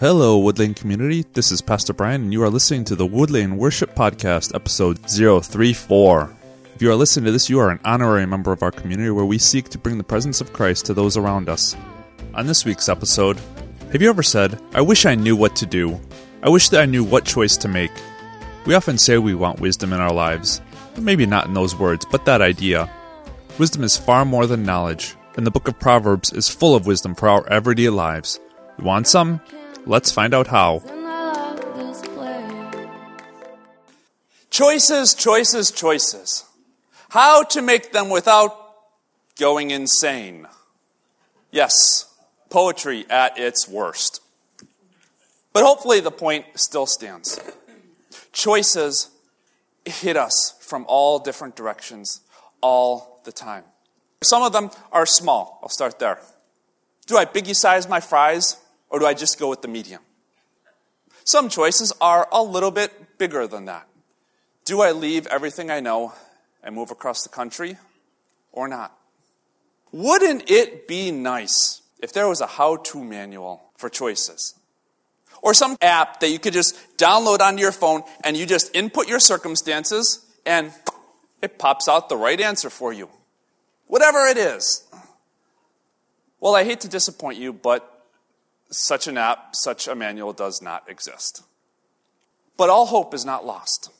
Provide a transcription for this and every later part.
Hello, Woodlane community. This is Pastor Brian, and you are listening to the Woodlane Worship Podcast, episode 034. If you are listening to this, you are an honorary member of our community where we seek to bring the presence of Christ to those around us. On this week's episode, have you ever said, I wish I knew what to do? I wish that I knew what choice to make. We often say we want wisdom in our lives, but maybe not in those words, but that idea. Wisdom is far more than knowledge, and the book of Proverbs is full of wisdom for our everyday lives. You want some? Let's find out how. Choices, choices, choices. How to make them without going insane. Yes, poetry at its worst. But hopefully the point still stands. Choices hit us from all different directions all the time. Some of them are small. I'll start there. Do I biggie size my fries or do I just go with the medium? Some choices are a little bit bigger than that. Do I leave everything I know and move across the country or not? Wouldn't it be nice if there was a how to manual for choices? Or some app that you could just download onto your phone and you just input your circumstances and it pops out the right answer for you. Whatever it is. Well, I hate to disappoint you, but such an app, such a manual does not exist. But all hope is not lost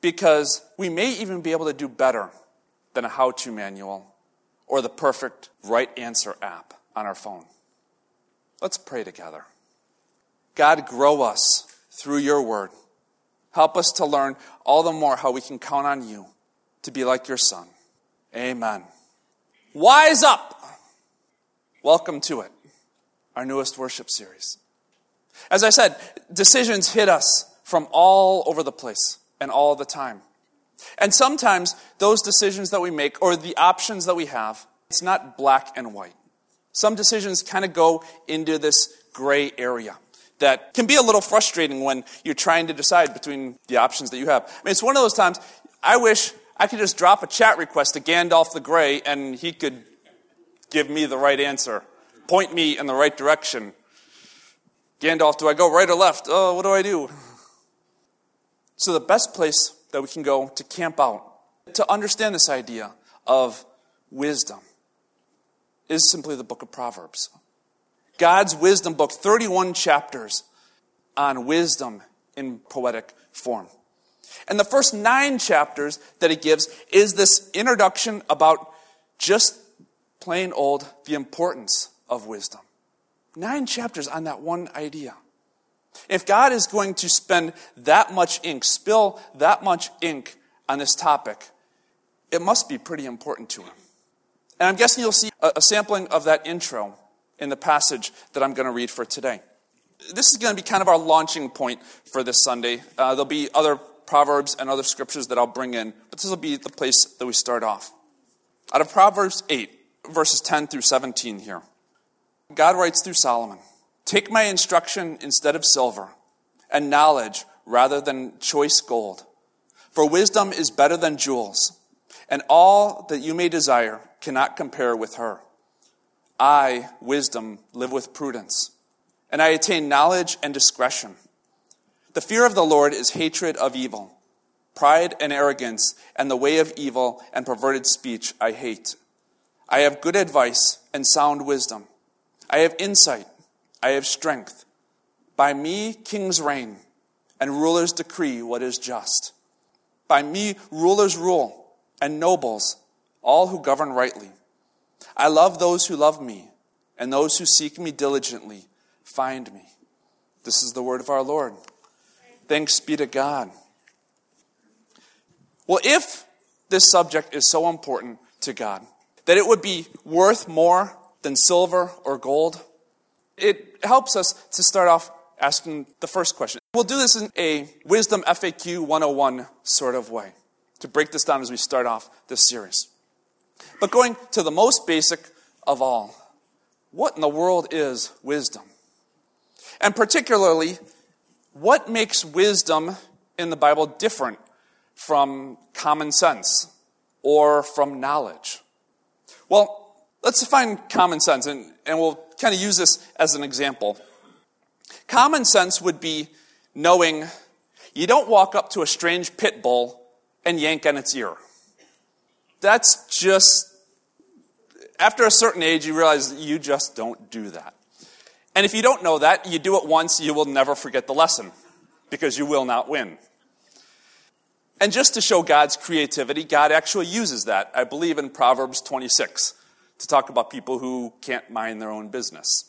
because we may even be able to do better than a how to manual or the perfect right answer app on our phone. Let's pray together. God, grow us through your word. Help us to learn all the more how we can count on you to be like your son. Amen. Wise up. Welcome to it our newest worship series. As I said, decisions hit us from all over the place and all the time. And sometimes those decisions that we make or the options that we have, it's not black and white. Some decisions kind of go into this gray area that can be a little frustrating when you're trying to decide between the options that you have. I mean, it's one of those times I wish I could just drop a chat request to Gandalf the Grey and he could give me the right answer point me in the right direction. Gandalf, do I go right or left? Oh, what do I do? So, the best place that we can go to camp out, to understand this idea of wisdom, is simply the book of Proverbs. God's wisdom book, 31 chapters on wisdom in poetic form. And the first nine chapters that he gives is this introduction about just plain old the importance of wisdom. Nine chapters on that one idea. If God is going to spend that much ink, spill that much ink on this topic, it must be pretty important to him. And I'm guessing you'll see a, sampling of that intro in the passage that I'm going to read for today. This is going to be kind of our launching point for this Sunday. Uh, there'll be other proverbs and other scriptures that I'll bring in, but this will be the place that we start off. Out of Proverbs 8, verses 10 through 17 here. God writes through Solomon Take my instruction instead of silver, and knowledge rather than choice gold. For wisdom is better than jewels, and all that you may desire cannot compare with her. I, wisdom, live with prudence, and I attain knowledge and discretion. The fear of the Lord is hatred of evil. Pride and arrogance and the way of evil and perverted speech I hate. I have good advice and sound wisdom. I have insight. I have strength. By me, kings reign, and rulers decree what is just. By me, rulers rule, and nobles, all who govern rightly. I love those who love me, and those who seek me diligently find me. This is the word of our Lord. Thanks be to God. Well, if this subject is so important to God that it would be worth more than silver or gold, it helps us to start off asking the first question. We'll do this in a Wisdom FAQ 101 sort of way to break this down as we start off this series. But going to the most basic of all, what in the world is wisdom? And particularly, what makes wisdom in the Bible different from common sense or from knowledge? Well, let's define common sense, and, and we'll kind of use this as an example. Common sense would be knowing you don't walk up to a strange pit bull and yank on its ear. That's just, after a certain age, you realize you just don't do that. And if you don't know that, you do it once, you will never forget the lesson because you will not win. And just to show God's creativity, God actually uses that, I believe, in Proverbs 26 to talk about people who can't mind their own business.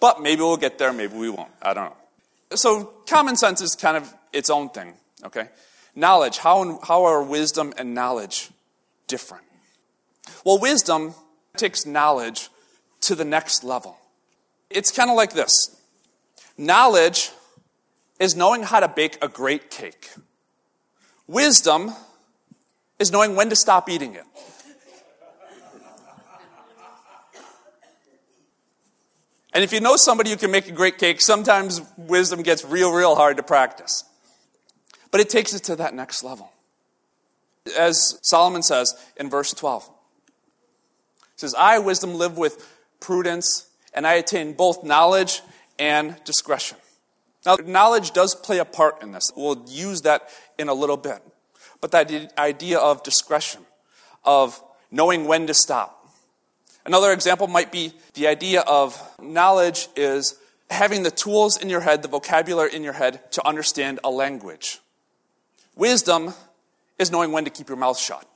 But maybe we'll get there, maybe we won't. I don't know. So, common sense is kind of its own thing, okay? Knowledge. How, how are wisdom and knowledge different? Well, wisdom takes knowledge to the next level. It's kind of like this knowledge is knowing how to bake a great cake, wisdom is knowing when to stop eating it. And if you know somebody who can make a great cake, sometimes wisdom gets real, real hard to practice. But it takes it to that next level. As Solomon says in verse 12, he says, I, wisdom, live with prudence, and I attain both knowledge and discretion. Now, knowledge does play a part in this. We'll use that in a little bit. But that idea of discretion, of knowing when to stop, Another example might be the idea of knowledge is having the tools in your head, the vocabulary in your head to understand a language. Wisdom is knowing when to keep your mouth shut.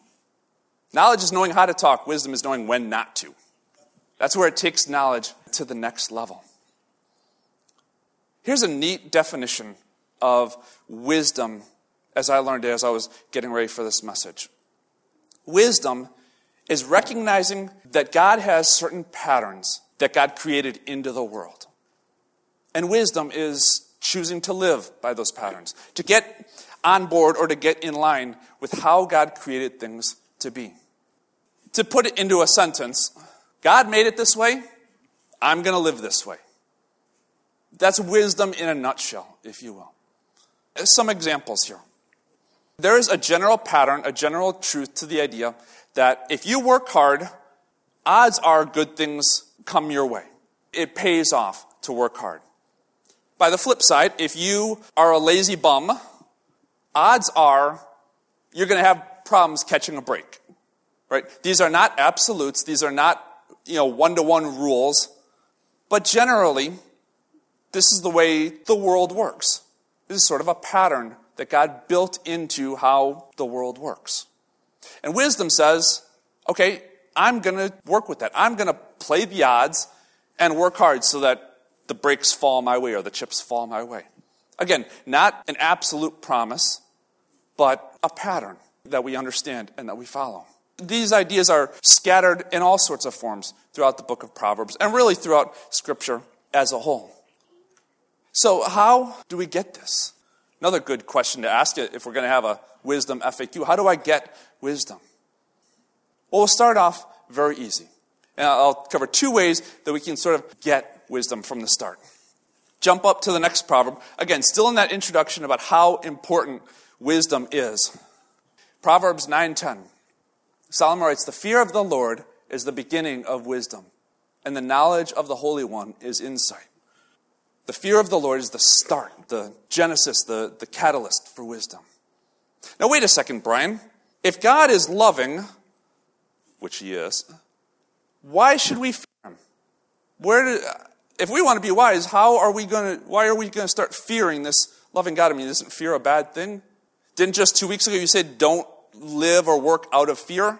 Knowledge is knowing how to talk, wisdom is knowing when not to. That's where it takes knowledge to the next level. Here's a neat definition of wisdom as I learned it as I was getting ready for this message. Wisdom is recognizing that God has certain patterns that God created into the world. And wisdom is choosing to live by those patterns, to get on board or to get in line with how God created things to be. To put it into a sentence, God made it this way, I'm going to live this way. That's wisdom in a nutshell, if you will. Some examples here. There is a general pattern, a general truth to the idea that if you work hard, odds are good things come your way. It pays off to work hard. By the flip side, if you are a lazy bum, odds are you're going to have problems catching a break. Right? These are not absolutes, these are not, you know, one-to-one rules, but generally this is the way the world works. This is sort of a pattern that God built into how the world works. And wisdom says, okay, I'm going to work with that. I'm going to play the odds and work hard so that the breaks fall my way or the chips fall my way. Again, not an absolute promise, but a pattern that we understand and that we follow. These ideas are scattered in all sorts of forms throughout the book of Proverbs and really throughout Scripture as a whole. So, how do we get this? Another good question to ask if we're going to have a wisdom FAQ. How do I get wisdom? Well, we'll start off very easy. And I'll cover two ways that we can sort of get wisdom from the start. Jump up to the next proverb. Again, still in that introduction about how important wisdom is. Proverbs 9:10. Solomon writes, "The fear of the Lord is the beginning of wisdom, and the knowledge of the Holy One is insight." The fear of the Lord is the start, the genesis, the, the catalyst for wisdom. Now, wait a second, Brian. If God is loving, which He is, why should we fear Him? Where did, if we want to be wise, how are we going to? Why are we going to start fearing this loving God? I mean, isn't fear a bad thing? Didn't just two weeks ago you say don't live or work out of fear?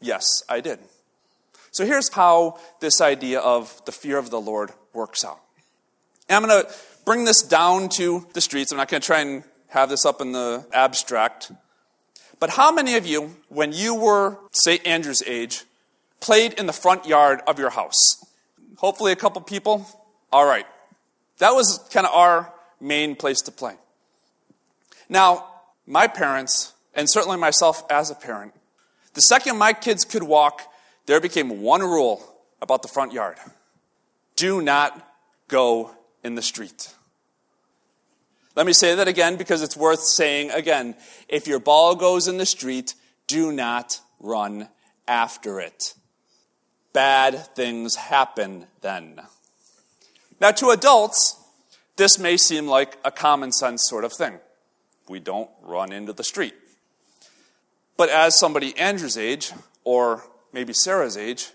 Yes, I did. So here's how this idea of the fear of the Lord works out. And I'm going to bring this down to the streets. I'm not going to try and have this up in the abstract. But how many of you, when you were, say, Andrew's age, played in the front yard of your house? Hopefully, a couple people. All right. That was kind of our main place to play. Now, my parents, and certainly myself as a parent, the second my kids could walk, there became one rule about the front yard do not go in the street. Let me say that again because it's worth saying again. If your ball goes in the street, do not run after it. Bad things happen then. Now, to adults, this may seem like a common sense sort of thing. We don't run into the street. But as somebody Andrew's age, or maybe Sarah's age,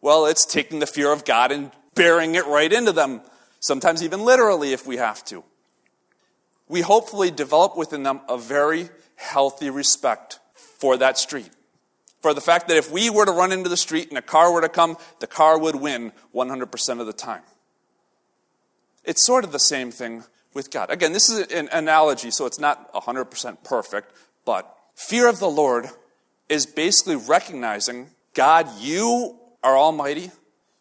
well, it's taking the fear of God and bearing it right into them, sometimes even literally if we have to. We hopefully develop within them a very healthy respect for that street. For the fact that if we were to run into the street and a car were to come, the car would win 100% of the time. It's sort of the same thing with God. Again, this is an analogy, so it's not 100% perfect, but fear of the Lord is basically recognizing God, you are almighty,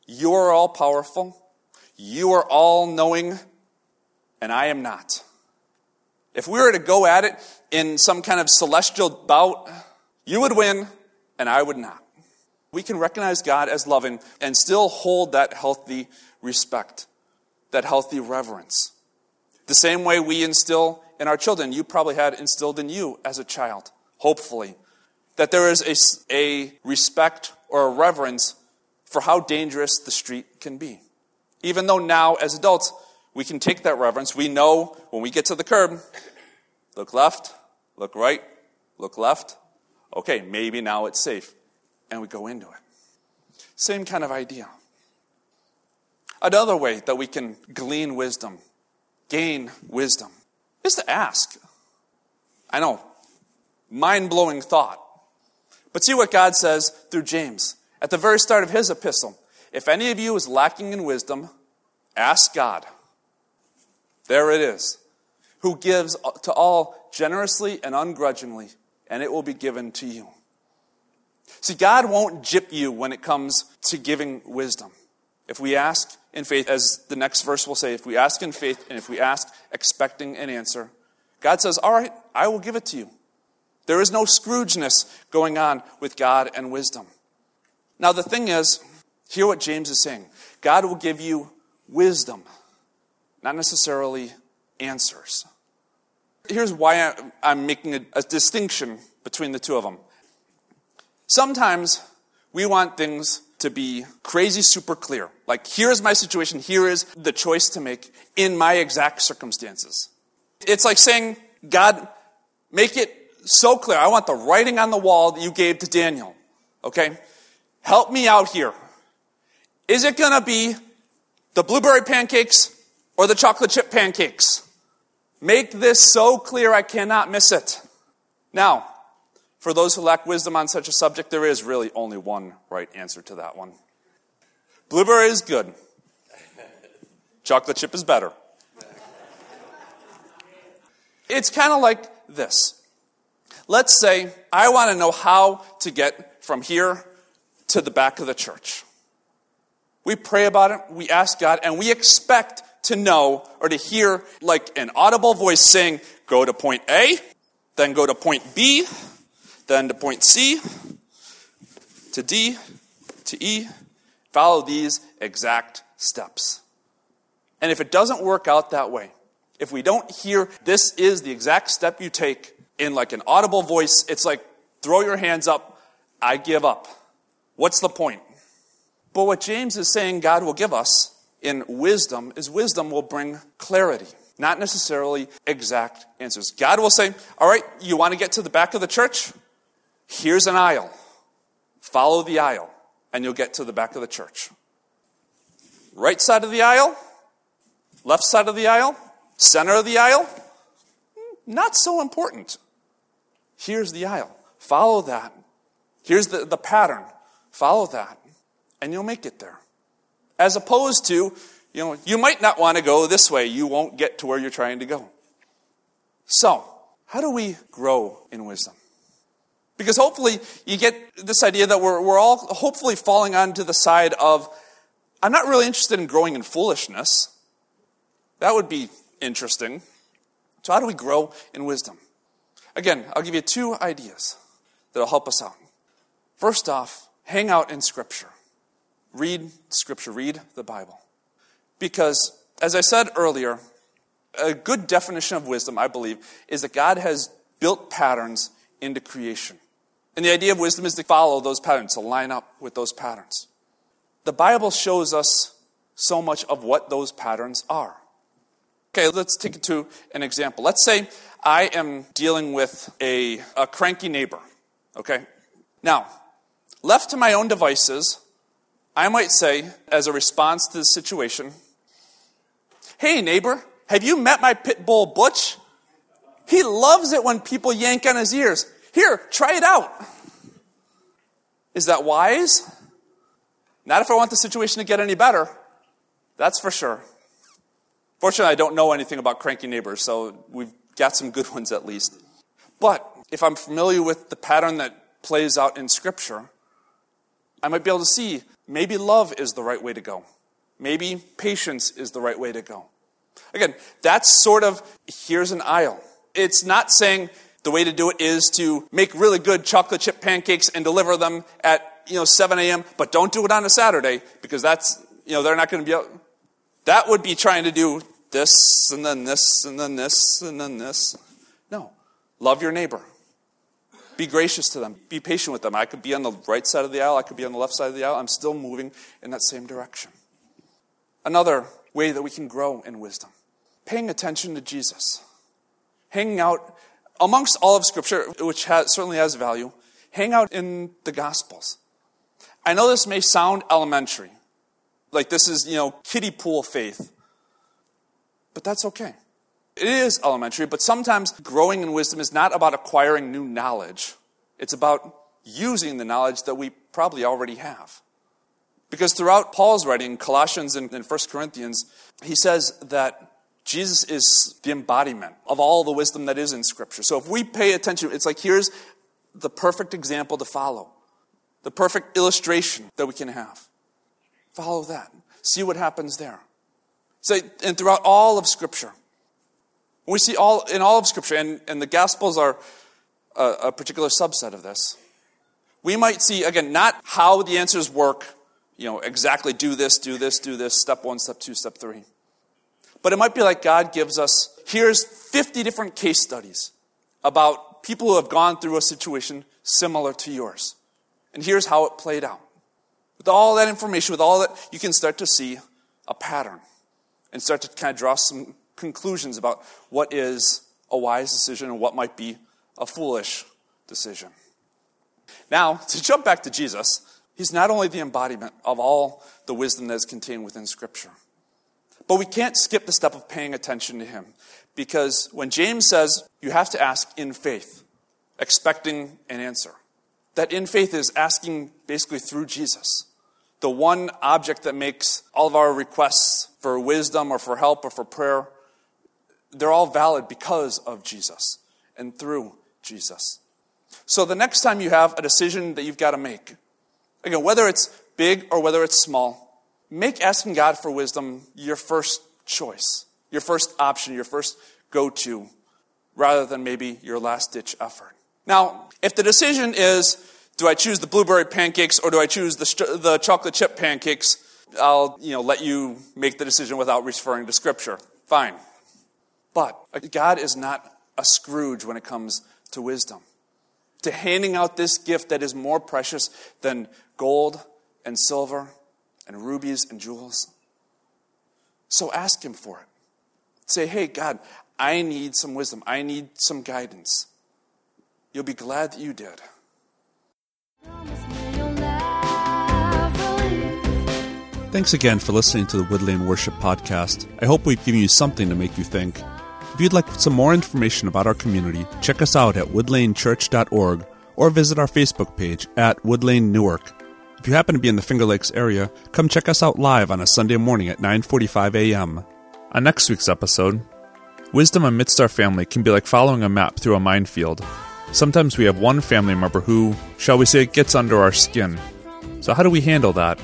you are all powerful, you are all knowing, and I am not. If we were to go at it in some kind of celestial bout, you would win, and I would not. We can recognize God as loving and still hold that healthy respect, that healthy reverence. The same way we instill in our children, you probably had instilled in you as a child, hopefully, that there is a, a respect or a reverence for how dangerous the street can be. Even though now, as adults, we can take that reverence, we know when we get to the curb, look left, look right, look left. Okay, maybe now it's safe. And we go into it. Same kind of idea. Another way that we can glean wisdom, gain wisdom, is to ask. I know, mind blowing thought. But see what God says through James at the very start of his epistle. If any of you is lacking in wisdom, ask God. There it is. Who gives to all generously and ungrudgingly, and it will be given to you. See, God won't jip you when it comes to giving wisdom. If we ask in faith, as the next verse will say, if we ask in faith and if we ask expecting an answer, God says, All right, I will give it to you. There is no Scroogeness going on with God and wisdom. Now, the thing is, hear what James is saying God will give you wisdom, not necessarily answers. Here's why I'm making a, a distinction between the two of them. Sometimes we want things to be crazy super clear. Like, here's my situation, here is the choice to make in my exact circumstances. It's like saying, God, make it so clear. I want the writing on the wall that you gave to Daniel. Okay? Help me out here. Is it to be the blueberry pancakes or the chocolate chip pancakes? Make this so clear I cannot miss it. Now, for those who lack wisdom on such a subject, there is really only one right answer to that one. Blueberry is good. Chocolate chip is better. It's kind of like this. Let's say I want to know how to get from here to the back of the church. We pray about it, we ask God, and we expect to know or to hear like an audible voice saying, go to point A, then go to point B, then to point C, to D, to E. Follow these exact steps. And if it doesn't work out that way, if we don't hear this is the exact step you take in like an audible voice, it's like throw your hands up, I give up. What's the point? But what James is saying God will give us in wisdom is wisdom will bring clarity, not necessarily exact answers. God will say, All right, you want to get to the back of the church? Here's an aisle. Follow the aisle, and you'll get to the back of the church. Right side of the aisle, left side of the aisle, center of the aisle, not so important. Here's the aisle. Follow that. Here's the, the pattern. Follow that, and you'll make it there. As opposed to, you know, you might not want to go this way. You won't get to where you're trying to go. So, how do we grow in wisdom? Because hopefully you get this idea that we're, we're all hopefully falling onto the side of, I'm not really interested in growing in foolishness. That would be interesting. So, how do we grow in wisdom? Again, I'll give you two ideas that'll help us out. First off, hang out in Scripture. Read Scripture, read the Bible. Because, as I said earlier, a good definition of wisdom, I believe, is that God has built patterns into creation. And the idea of wisdom is to follow those patterns, to line up with those patterns. The Bible shows us so much of what those patterns are. Okay, let's take it to an example. Let's say I am dealing with a, a cranky neighbor. Okay? Now, left to my own devices, I might say, as a response to the situation, Hey, neighbor, have you met my pit bull, Butch? He loves it when people yank on his ears. Here, try it out. Is that wise? Not if I want the situation to get any better. That's for sure. Fortunately, I don't know anything about cranky neighbors, so we've got some good ones at least. But if I'm familiar with the pattern that plays out in Scripture, I might be able to see maybe love is the right way to go. Maybe patience is the right way to go. Again, that's sort of here's an aisle. It's not saying the way to do it is to make really good chocolate chip pancakes and deliver them at you know 7 a.m. But don't do it on a Saturday because that's you know they're not going to be. Able, that would be trying to do this and then this and then this and then this. No, love your neighbor. Be gracious to them. Be patient with them. I could be on the right side of the aisle. I could be on the left side of the aisle. I'm still moving in that same direction. Another way that we can grow in wisdom paying attention to Jesus. Hanging out amongst all of Scripture, which has, certainly has value, hang out in the Gospels. I know this may sound elementary, like this is, you know, kiddie pool faith, but that's okay. It is elementary, but sometimes growing in wisdom is not about acquiring new knowledge. It's about using the knowledge that we probably already have. Because throughout Paul's writing, Colossians and, and 1 Corinthians, he says that Jesus is the embodiment of all the wisdom that is in Scripture. So if we pay attention, it's like here's the perfect example to follow, the perfect illustration that we can have. Follow that. See what happens there. So, and throughout all of Scripture, we see all in all of Scripture, and, and the Gospels are a, a particular subset of this. We might see again not how the answers work, you know, exactly do this, do this, do this, step one, step two, step three. But it might be like God gives us here's 50 different case studies about people who have gone through a situation similar to yours. And here's how it played out. With all that information, with all that, you can start to see a pattern and start to kind of draw some conclusions about what is a wise decision and what might be a foolish decision. Now, to jump back to Jesus, he's not only the embodiment of all the wisdom that is contained within Scripture, but we can't skip the step of paying attention to him because when James says you have to ask in faith, expecting an answer, that in faith is asking basically through Jesus. The one object that makes all of our requests for wisdom or for help or for prayer, they're all valid because of Jesus and through Jesus. So the next time you have a decision that you've got to make, again, whether it's big or whether it's small, make asking God for wisdom your first choice, your first option, your first go to, rather than maybe your last ditch effort. Now, if the decision is, do I choose the blueberry pancakes or do I choose the, the chocolate chip pancakes? I'll you know, let you make the decision without referring to Scripture. Fine. But God is not a Scrooge when it comes to wisdom, to handing out this gift that is more precious than gold and silver and rubies and jewels. So ask Him for it. Say, hey, God, I need some wisdom. I need some guidance. You'll be glad that you did. Thanks again for listening to the Woodlane Worship Podcast. I hope we've given you something to make you think. If you'd like some more information about our community, check us out at woodlanechurch.org or visit our Facebook page at Woodlane Newark. If you happen to be in the Finger Lakes area, come check us out live on a Sunday morning at 9:45 a.m. On next week's episode, wisdom amidst our family can be like following a map through a minefield. Sometimes we have one family member who, shall we say, gets under our skin. So how do we handle that?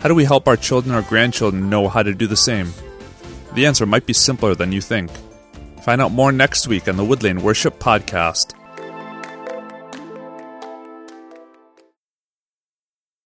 How do we help our children or grandchildren know how to do the same? The answer might be simpler than you think. Find out more next week on the Woodlane Worship Podcast.